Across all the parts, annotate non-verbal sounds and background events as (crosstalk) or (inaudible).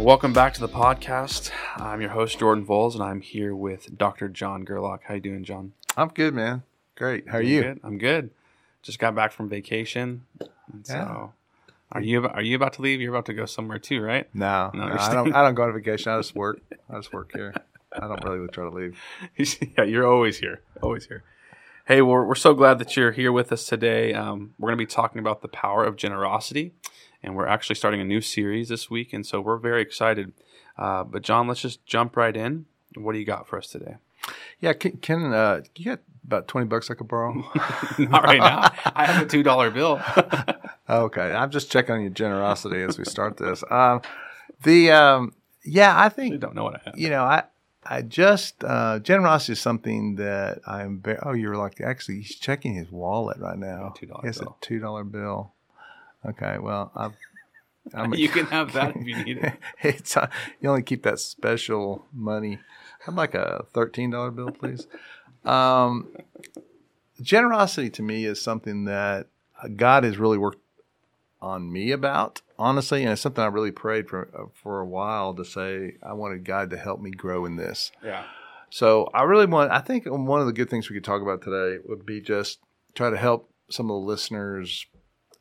Welcome back to the podcast. I'm your host Jordan Voles, and I'm here with Dr. John Gerlach. How you doing, John? I'm good, man. Great. How are Doing you? Good? I'm good. Just got back from vacation. And Yeah. So, are you about, are you about to leave? You're about to go somewhere too, right? No, No, no, you're I don't. I don't go on vacation. I just work. I just work here. I don't really try to leave. (laughs) yeah, you're always here. Always here. Hey, we're, we're so glad that you're here with us today. Um, we're going to be talking about the power of generosity, and we're actually starting a new series this week, and so we're very excited. Uh, but John, let's just jump right in. What do you got for us today? Yeah, can, can uh, you got about twenty bucks I could borrow? (laughs) Not right now. I have a two dollar bill. (laughs) okay, I'm just checking on your generosity as we start this. Um, the um, yeah, I I think don't know what I have. you know I. I just uh, generosity is something that I'm. Very, oh, you're like actually he's checking his wallet right now. $2 He has bill. a two dollar bill. Okay, well, I'm. I'm (laughs) You can have that if you need it. (laughs) it's uh, you only keep that special money. I'd like a thirteen dollar bill, please. Um, generosity to me is something that God has really worked on me about, honestly, and it's something I really prayed for uh, for a while to say I wanted God to help me grow in this. Yeah. So I really want. I think one of the good things we could talk about today would be just try to help some of the listeners.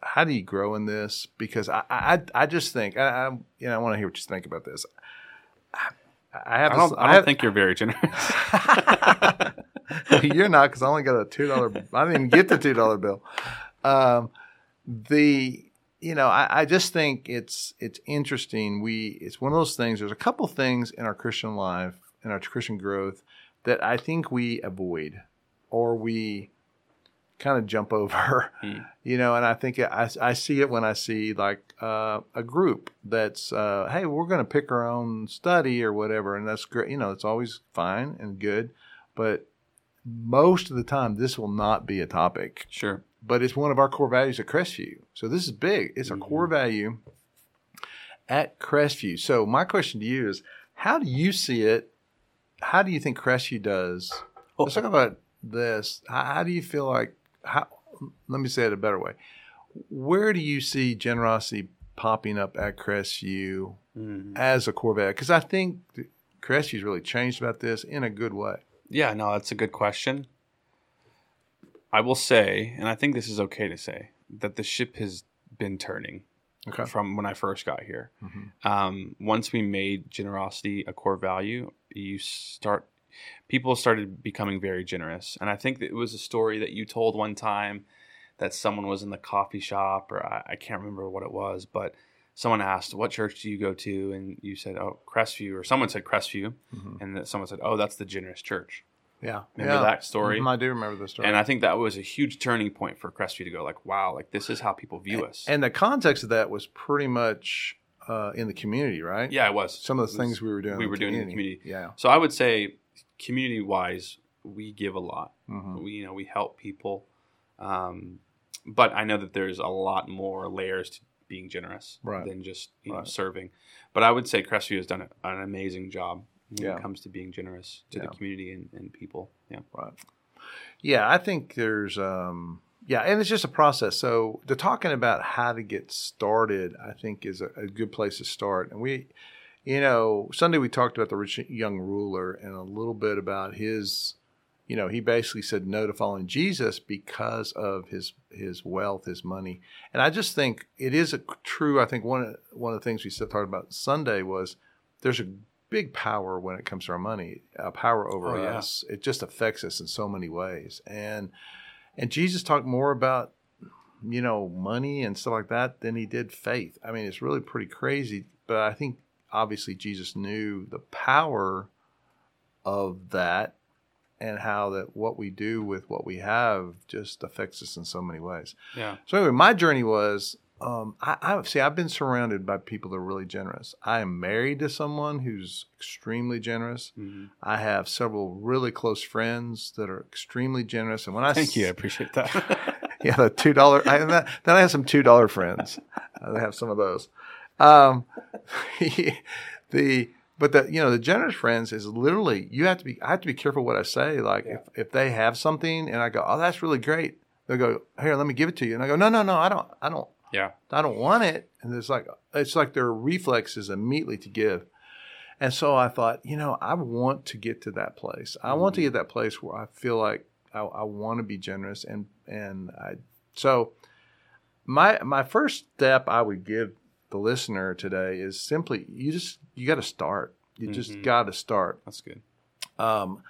How do you grow in this? Because I, I, I just think I, I you know, I want to hear what you think about this. I, I have. I don't, I don't have- think you're very generous. (laughs) you're not because I only got a two dollar. I didn't even get the two dollar bill. Um, the you know I, I just think it's it's interesting. We it's one of those things. There's a couple things in our Christian life in our Christian growth that I think we avoid or we kind of jump (laughs) over. Hmm. You know, and I think I, I see it when I see like uh, a group that's, uh, hey, we're going to pick our own study or whatever, and that's great. You know, it's always fine and good, but most of the time, this will not be a topic. sure. But it's one of our core values at Crestview. So this is big. It's a core value at Crestview. So my question to you is, how do you see it? How do you think Crestview does? Let's talk about this. How, how do you feel like? How? Let me say it a better way. Where do you see generosity popping up at Crestview Mhm. as a core value? Because I think Crestview's really changed about this in a good way. Yeah, no, that's a good question. I will say, and I think this is okay to say, that the ship has been turning Okay. from when I first got here. Mhm. Um, once we made generosity a core value, you start people started becoming very generous, and I think that it was a story that you told one time that someone was in the coffee shop, or I, I can't remember what it was, but someone asked, "What church do you go to?" and you said, "Oh, Crestview," or someone said Crestview, Mhm. and that someone said, "Oh, that's the generous church." Yeah. Remember yeah. that story? Mhm, I do remember the story. And I think that was a huge turning point for Crestview to go like, wow, like this is how people view us. And the context of that was pretty much uh, in the community, right? yeah, it was. Some of the was- things we were doing. we were doing in the community. Yeah. So I would say, community wise, we give a lot. Mhm. We you know we help people, um, but I know that there's a lot more layers to being generous Right. than just you know Right. serving. But I would say Crestview has done an amazing job when Yeah. it comes to being generous to Yeah. the community and, and people. Yeah. Right. Yeah, I think there's um yeah, and it's just a process. So the talking about how to get started, I think is a, a good place to start. And we you know, Sunday we talked about the rich young ruler and a little bit about his you know, he basically said no to following Jesus because of his his wealth, his money. And I just think it is a true. I think one of, one of the things we said talked about Sunday was there's a big power when it comes to our money, a power over Oh, yeah. us. It just affects us in so many ways. And and Jesus talked more about you know money and stuff like that than he did faith. I mean, it's really pretty crazy. But I think obviously Jesus knew the power of that and how that what we do with what we have just affects us in so many ways. Yeah. So anyway, my journey was um, I, I see I've been surrounded by people that are really generous. I am married to someone who's extremely generous. hmm I have several really close friends that are extremely generous. And when I Thank you. I appreciate that. (laughs) yeah, the two dollar. Then I have some two dollar friends. I have some of those. Um, (laughs) the but the you know the generous friends is literally you have to be. I have to be careful what I say. Like if if they have something and I go, oh, that's really great. They'll go here. Let me give it to you. And I go, no, no, no. I don't. I don't. Yeah. I don't want it. And it's like it's like their reflex is immediately to give. And so I thought, you know, I want to get to that place. I want to Mhm. get that place where I feel like I, I want to be generous and and I so my my first step I would give the listener today is simply you just you got to start. You just Mhm. got to start. That's good. Um,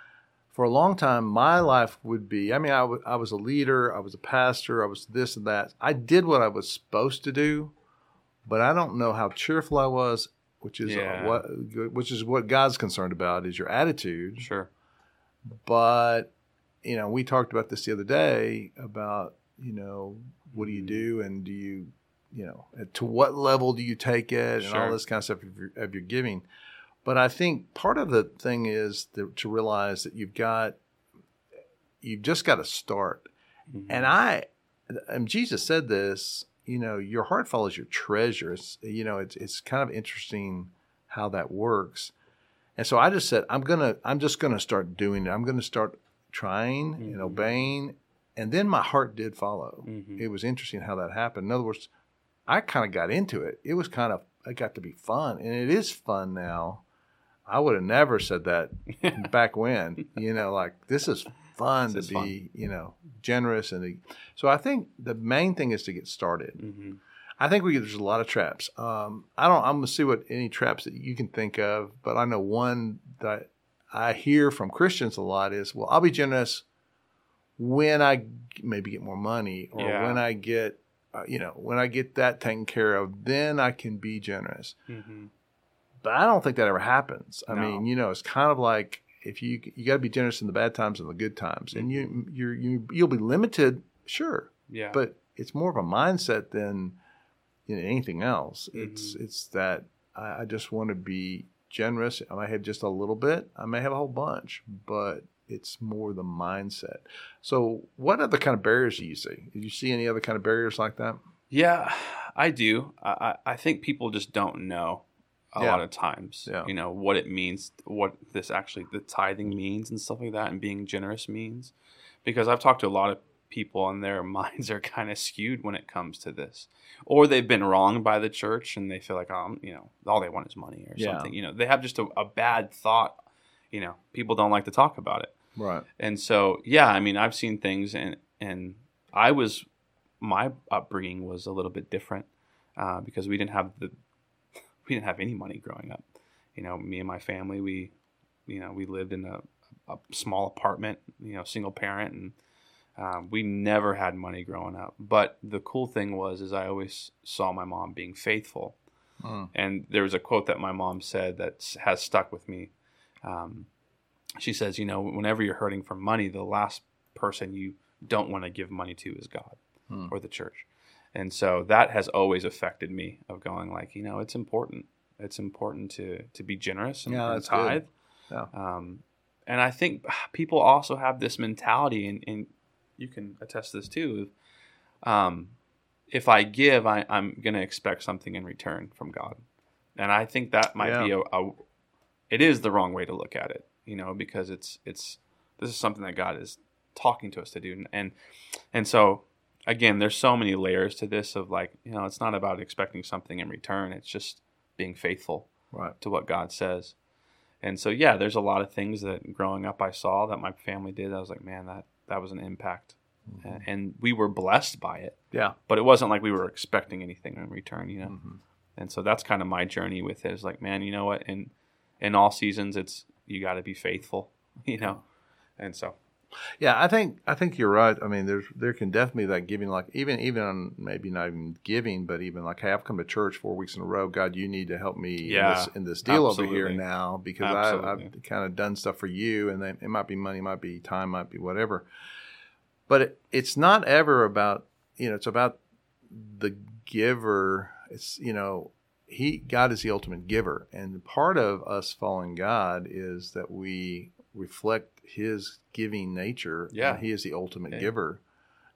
for a long time, my life would be I mean, I was a leader, I was a pastor, I was this and that. I did what I was supposed to do, but I don't know how cheerful I was, which is Yeah. what which is what God's concerned about is your attitude. Sure. But, you know, we talked about this the other day about, you know, what do you Mhm. do and do you, you know, to what level do you take it and all this kind of stuff of your, of your giving. But I think part of the thing is to, to realize that you've got, you've just got to start. Mhm. And I, and Jesus said this, you know, your heart follows your treasure. It's, you know, it's, it's kind of interesting how that works. And so I just said, I'm going to, I'm just going to start doing it. I'm going to start trying and Mhm. obeying. And then my heart did follow. Mhm. It was interesting how that happened. In other words, I kind of got into it. It was kind of, it got to be fun. And it is fun now. I would have never said that (laughs) back when, you know, like this is fun This to is be, you know, generous and so I think the main thing is to get started. Mhm. I think we there's a lot of traps. Um, I don't. I'm gonna see what any traps that you can think of, but I know one that I hear from Christians a lot is, well, I'll be generous when I maybe get more money or Yeah. when I get, uh, you know, when I get that taken care of, then I can be generous Mhm. But I don't think that ever happens. I No. mean, you know, it's kind of like if you you got to be generous in the bad times and the good times, and you Mm-hmm. you're, you you'll be limited, sure, Yeah. but it's more of a mindset than you know, anything else. It's Mm-hmm. it's that I, I just want to be generous. I might have just a little bit. I may have a whole bunch, but it's more the mindset. So, what other kind of barriers do you see? Do you see any other kind of barriers like that? Yeah, I do. I I think people just don't know a Yeah. lot of times, Yeah. you know, what it means, what this actually, the tithing means and stuff like that, and being generous means. Because I've talked to a lot of people and their (laughs) minds are kind of skewed when it comes to this. Or they've been wronged by the church and they feel like, um, you know, all they want is money or Yeah. something. You know, they have just a, a bad thought. You know, people don't like to talk about it. Right. And so, yeah, I mean, I've seen things, and and I was, my upbringing was a little bit different uh, because we didn't have the, we didn't have any money growing up. You know, me and my family, we, you know, we lived in a, a small apartment, you know, single parent, and um, we never had money growing up. But the cool thing was, is I always saw my mom being faithful. Mm. And there was a quote that my mom said that has stuck with me. Um, she says, you know, whenever you're hurting for money, the last person you don't want to give money to is God Hmm. or the church. And so that has always affected me of going like, you know, it's important. It's important to to be generous and, Yeah, and tithe. Yeah. Um, and I think (sighs) people also have this mentality, and, and you can attest to this too. Um, if I give, I, I'm going to expect something in return from God, and I think that might be a, a. It is the wrong way to look at it, you know, because it's it's this is something that God is talking to us to do, and and and so again, there's so many layers to this of like you know, it's not about expecting something in return. It's just being faithful Right. to what God says. And so yeah, there's a lot of things that growing up I saw that my family did. I was like, man, that that was an impact, and, and we were blessed by it. Yeah. But it wasn't like we were expecting anything in return, you know. Mhm. And so that's kind of my journey with it. Is like, man, you know what? In in all seasons, it's you got to be faithful, (laughs) you know. And so Yeah, I think I think you're right. I mean, there's there can definitely be that giving, like even even on maybe not even giving, but even like, hey, I've come to church four weeks in a row. God, you need to help me Yeah, in, this, in this deal over here now because I, I've kind of done stuff for you, and then it might be money, might be time, might be whatever. But it, it's not ever about you know, it's about the giver. It's you know, he God is the ultimate giver, and part of us following God is that we reflect His giving nature. Yeah. He is the ultimate Yeah. giver.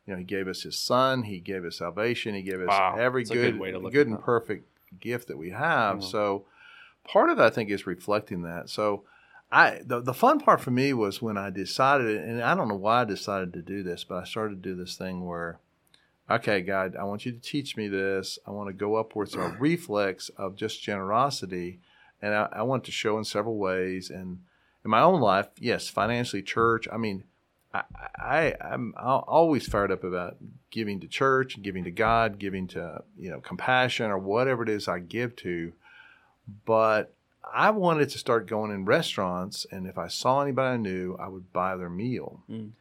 You know, He gave us His Son. He gave us salvation. He gave us Wow. every That's good, good way to look good and that. perfect gift that we have. Mhm. So, part of it, I think, is reflecting that. So, I the, the fun part for me was when I decided, and I don't know why I decided to do this, but I started to do this thing where okay, God, I want you to teach me this. I want to go upwards a (clears throat) reflex of just generosity. And I, I want to show in several ways. And in my own life, yes, financially, church. I mean, I, I I'm always fired up about giving to church, giving to God, giving to you know compassion or whatever it is I give to. But I wanted to start going in restaurants, and if I saw anybody I knew, I would buy their meal. Mm.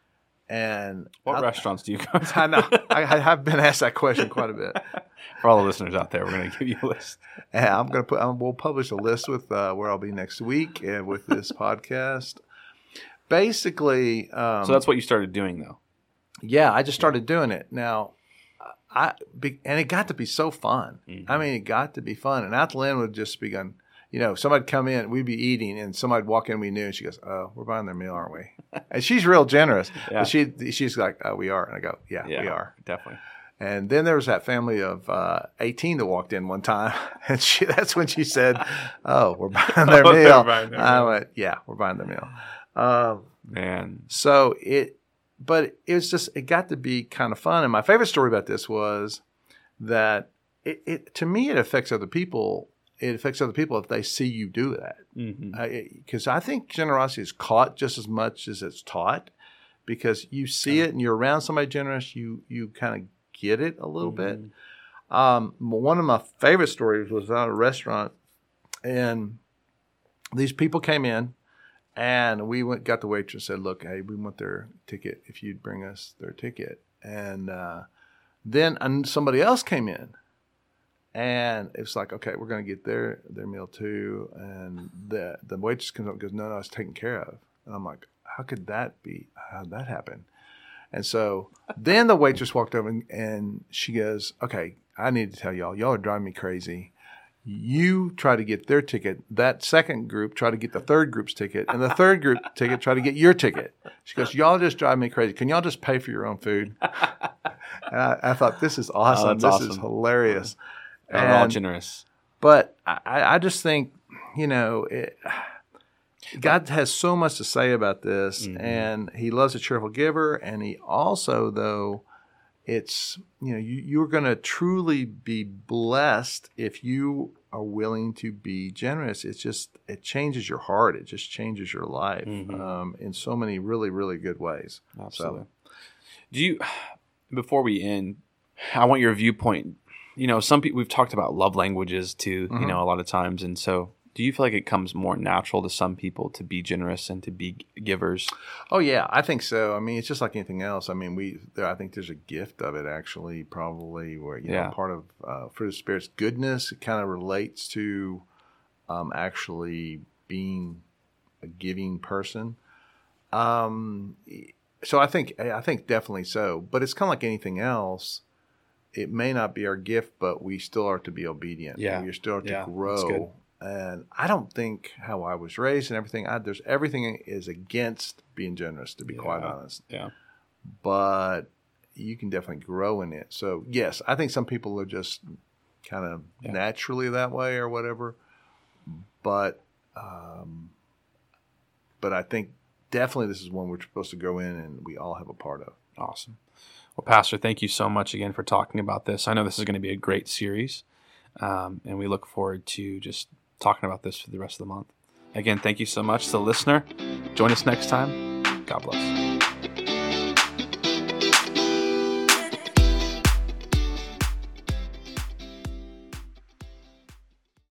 And what I, restaurants do you go to? I know I, I, have been asked that question quite a bit. (laughs) For all the listeners out there, we're going to give you a list. And I'm going to put. I'm, we'll publish a list with uh, where I'll be next week and with this (laughs) podcast. Basically, um, so that's what you started doing, though. Yeah, I just started doing it. Now, I be, and it got to be so fun. Mm-hmm. I mean, it got to be fun. And Athlin would just be going, you know, somebody'd come in, we'd be eating, and somebody'd walk in we knew, and she goes, "Oh, we're buying their meal, aren't we?" (laughs) and she's real generous. yeah. But she she's like, "Oh, we are," and I go, "Yeah, yeah we are, definitely." And then there was that family of uh, 18 that walked in one time, (laughs) and she, that's when she said, (laughs) "Oh, we're buying their oh, meal." Buying their I meal. went, "Yeah, we're buying their meal." Um, Man, so it, but it was just it got to be kind of fun. And my favorite story about this was that it, it to me it affects other people it affects other people if they see you do that. Because mm-hmm. I think generosity is caught just as much as it's taught. Because you see it and you're around somebody generous, you you kind of get it a little mm-hmm. bit. Um, one of my favorite stories was at a restaurant, and these people came in, and we went got the waitress and said, "Look, hey, we want their ticket. If you'd bring us their ticket." And uh, then somebody else came in and it's like, okay, we're going to get their their meal too. And the the waitress comes up and goes, no, no, it's taken care of. And I'm like, how could that be? How did that happen? And so then the waitress walked over and, and she goes, okay, I need to tell y'all, y'all are driving me crazy. You try to get their ticket. That second group try to get the third group's ticket, and the third group ticket try to get your ticket. She goes, "Y'all just drive me crazy. Can y'all just pay for your own food?" And I, I thought this is oh, awesome. Oh, this awesome. is hilarious. And, all generous. But I, I just think, you know, it, God has so much to say about this, mm-hmm. and He loves a cheerful giver, and He also, though, it's you know you, you're going to truly be blessed if you are willing to be generous. It's just it changes your heart. It just changes your life mm-hmm. um, in so many really really good ways. Absolutely. So, Do you? (sighs) Before we end, I want your viewpoint you know, some people we've talked about love languages too, mm-hmm. you know, a lot of times, and so do you feel like it comes more natural to some people to be generous and to be givers? Oh yeah, I think so. I mean, it's just like anything else. I mean, we I think there's a gift of it actually, probably where you yeah. know part of uh, fruit of spirit's goodness. It kind of relates to um, actually being a giving person. Um, so I think I think definitely so. But it's kind of like anything else it may not be our gift, but we still are to be obedient. Yeah, we still are to yeah, grow. And I don't think how I was raised and everything. I, there's everything is against being generous, to be yeah, quite honest. Yeah, but you can definitely grow in it. So yes, I think some people are just kind of yeah. naturally that way or whatever. But um, but I think definitely this is one we're supposed to go in, and we all have a part of. Awesome. Well, Pastor, thank you so much again for talking about this. I know this is going to be a great series, um, and we look forward to just talking about this for the rest of the month. Again, thank you so much to the listener. Join us next time. God bless.